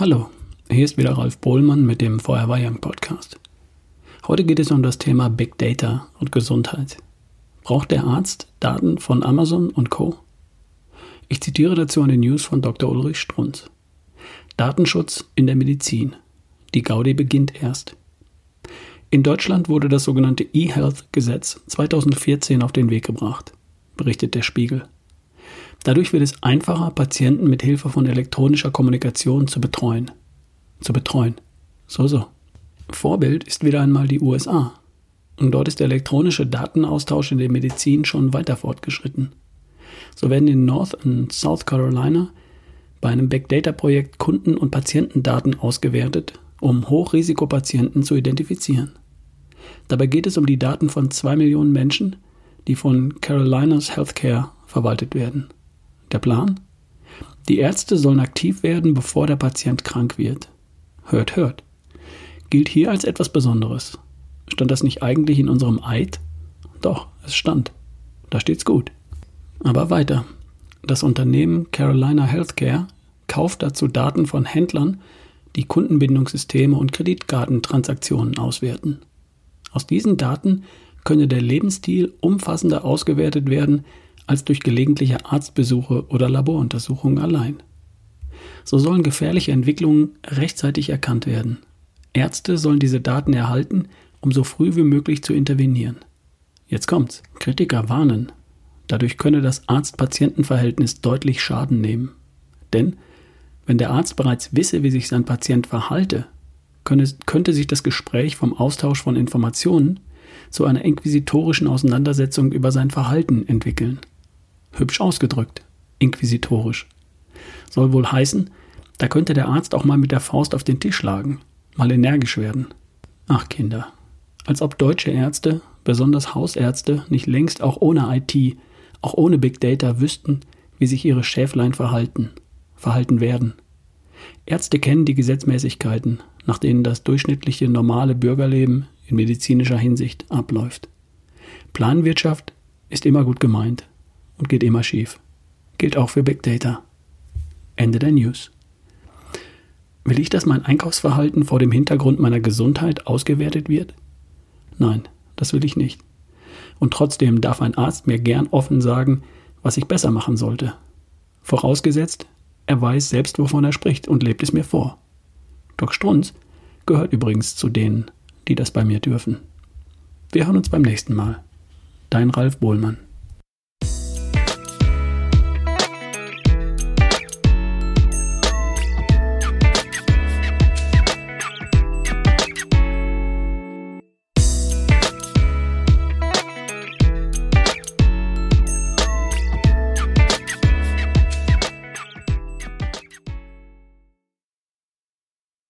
Hallo, hier ist wieder Ralf Bohlmann mit dem war Young Podcast. Heute geht es um das Thema Big Data und Gesundheit. Braucht der Arzt Daten von Amazon und Co? Ich zitiere dazu eine News von Dr. Ulrich Strunz. Datenschutz in der Medizin. Die Gaudi beginnt erst. In Deutschland wurde das sogenannte E-Health-Gesetz 2014 auf den Weg gebracht, berichtet der Spiegel. Dadurch wird es einfacher, Patienten mit Hilfe von elektronischer Kommunikation zu betreuen. Zu betreuen. So, so. Vorbild ist wieder einmal die USA. Und dort ist der elektronische Datenaustausch in der Medizin schon weiter fortgeschritten. So werden in North und South Carolina bei einem Big Data Projekt Kunden- und Patientendaten ausgewertet, um Hochrisikopatienten zu identifizieren. Dabei geht es um die Daten von zwei Millionen Menschen, die von Carolinas Healthcare verwaltet werden. Der Plan? Die Ärzte sollen aktiv werden, bevor der Patient krank wird. Hört, hört. Gilt hier als etwas Besonderes. Stand das nicht eigentlich in unserem Eid? Doch, es stand. Da steht's gut. Aber weiter. Das Unternehmen Carolina Healthcare kauft dazu Daten von Händlern, die Kundenbindungssysteme und Kreditkartentransaktionen auswerten. Aus diesen Daten könne der Lebensstil umfassender ausgewertet werden als durch gelegentliche Arztbesuche oder Laboruntersuchungen allein. So sollen gefährliche Entwicklungen rechtzeitig erkannt werden. Ärzte sollen diese Daten erhalten, um so früh wie möglich zu intervenieren. Jetzt kommt's. Kritiker warnen. Dadurch könne das Arzt-Patienten-Verhältnis deutlich Schaden nehmen. Denn wenn der Arzt bereits wisse, wie sich sein Patient verhalte, könne, könnte sich das Gespräch vom Austausch von Informationen zu einer inquisitorischen Auseinandersetzung über sein Verhalten entwickeln. Hübsch ausgedrückt, inquisitorisch. Soll wohl heißen, da könnte der Arzt auch mal mit der Faust auf den Tisch schlagen, mal energisch werden. Ach Kinder, als ob deutsche Ärzte, besonders Hausärzte, nicht längst auch ohne IT, auch ohne Big Data wüssten, wie sich ihre Schäflein verhalten, verhalten werden. Ärzte kennen die Gesetzmäßigkeiten, nach denen das durchschnittliche normale Bürgerleben in medizinischer Hinsicht abläuft. Planwirtschaft ist immer gut gemeint, und geht immer schief. Gilt auch für Big Data. Ende der News. Will ich, dass mein Einkaufsverhalten vor dem Hintergrund meiner Gesundheit ausgewertet wird? Nein, das will ich nicht. Und trotzdem darf ein Arzt mir gern offen sagen, was ich besser machen sollte. Vorausgesetzt, er weiß selbst, wovon er spricht und lebt es mir vor. Doc Strunz gehört übrigens zu denen, die das bei mir dürfen. Wir hören uns beim nächsten Mal. Dein Ralf Bohlmann.